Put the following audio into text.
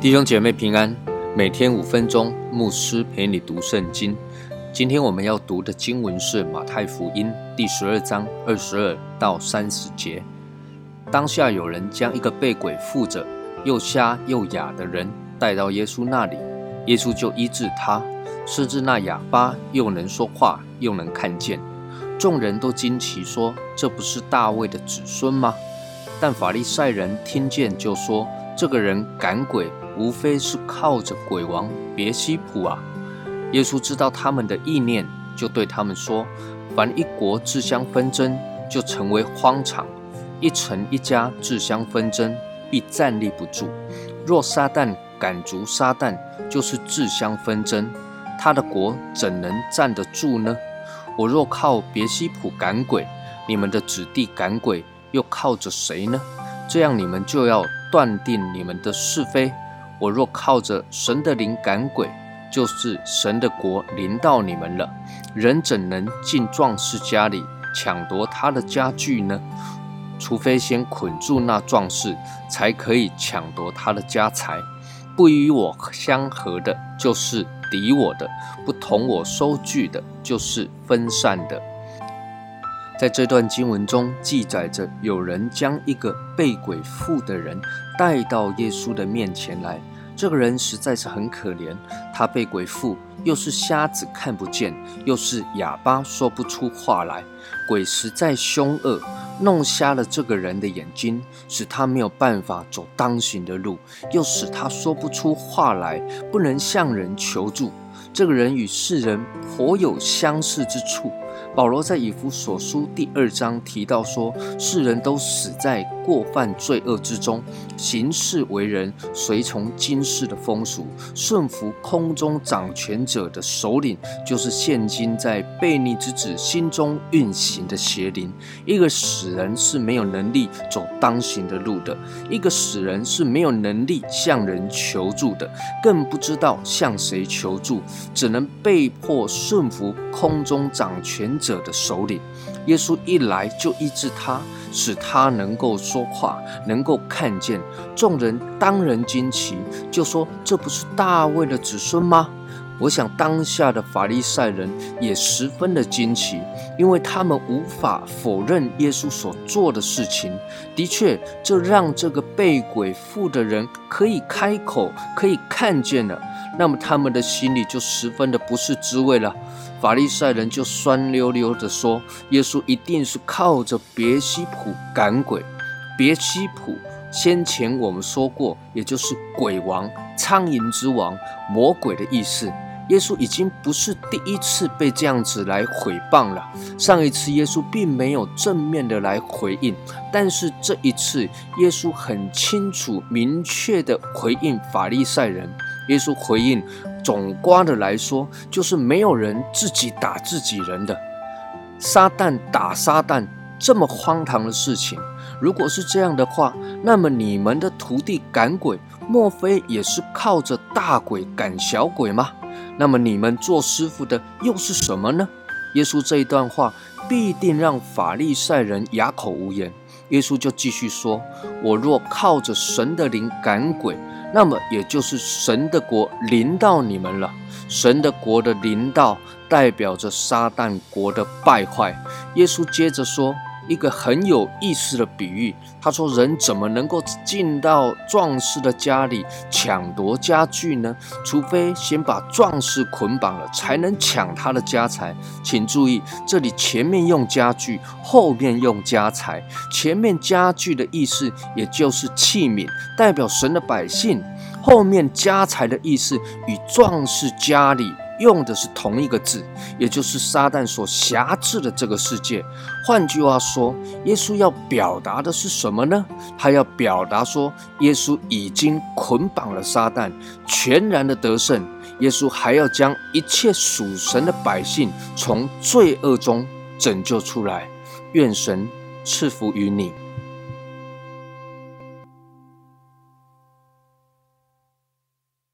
弟兄姐妹平安，每天五分钟，牧师陪你读圣经。今天我们要读的经文是马太福音第十二章二十二到三十节。当下有人将一个被鬼附着、又瞎又哑的人带到耶稣那里，耶稣就医治他，甚至那哑巴又能说话，又能看见。众人都惊奇说：“这不是大卫的子孙吗？”但法利赛人听见就说：“这个人赶鬼。”无非是靠着鬼王别西卜啊！耶稣知道他们的意念，就对他们说：“凡一国自相纷争，就成为荒场；一城一家自相纷争，必站立不住。若撒旦赶逐撒旦，就是自相纷争，他的国怎能站得住呢？我若靠别西卜赶鬼，你们的子弟赶鬼，又靠着谁呢？这样你们就要断定你们的是非。”我若靠着神的灵赶鬼，就是神的国临到你们了。人怎能进壮士家里抢夺他的家具呢？除非先捆住那壮士，才可以抢夺他的家财。不与我相合的，就是敌我的；不同我收据的，就是分散的。在这段经文中记载着，有人将一个被鬼附的人带到耶稣的面前来。这个人实在是很可怜，他被鬼附，又是瞎子看不见，又是哑巴说不出话来。鬼实在凶恶，弄瞎了这个人的眼睛，使他没有办法走当行的路，又使他说不出话来，不能向人求助。这个人与世人颇有相似之处。保罗在以弗所书第二章提到说，世人都死在过犯罪恶之中，行事为人随从今世的风俗，顺服空中掌权者的首领，就是现今在悖逆之子心中运行的邪灵。一个死人是没有能力走当行的路的，一个死人是没有能力向人求助的，更不知道向谁求助，只能被迫顺服空中掌权。者的首领，耶稣一来就医治他，使他能够说话，能够看见。众人当然惊奇，就说：“这不是大卫的子孙吗？”我想当下的法利赛人也十分的惊奇，因为他们无法否认耶稣所做的事情。的确，这让这个被鬼附的人可以开口，可以看见了。那么他们的心里就十分的不是滋味了。法利赛人就酸溜溜地说：“耶稣一定是靠着别西卜赶鬼。别西卜，先前我们说过，也就是鬼王、苍蝇之王、魔鬼的意思。”耶稣已经不是第一次被这样子来毁谤了。上一次耶稣并没有正面的来回应，但是这一次耶稣很清楚、明确的回应法利赛人。耶稣回应，总瓜的来说，就是没有人自己打自己人的。撒旦打撒旦这么荒唐的事情，如果是这样的话，那么你们的徒弟赶鬼，莫非也是靠着大鬼赶小鬼吗？那么你们做师傅的又是什么呢？耶稣这一段话必定让法利赛人哑口无言。耶稣就继续说：“我若靠着神的灵赶鬼，那么也就是神的国临到你们了。神的国的临到，代表着撒旦国的败坏。”耶稣接着说。一个很有意思的比喻，他说：“人怎么能够进到壮士的家里抢夺家具呢？除非先把壮士捆绑了，才能抢他的家财。请注意，这里前面用家具，后面用家财。前面家具的意思，也就是器皿，代表神的百姓；后面家财的意思，与壮士家里。”用的是同一个字，也就是撒旦所辖制的这个世界。换句话说，耶稣要表达的是什么呢？他要表达说，耶稣已经捆绑了撒旦，全然的得胜。耶稣还要将一切属神的百姓从罪恶中拯救出来。愿神赐福于你。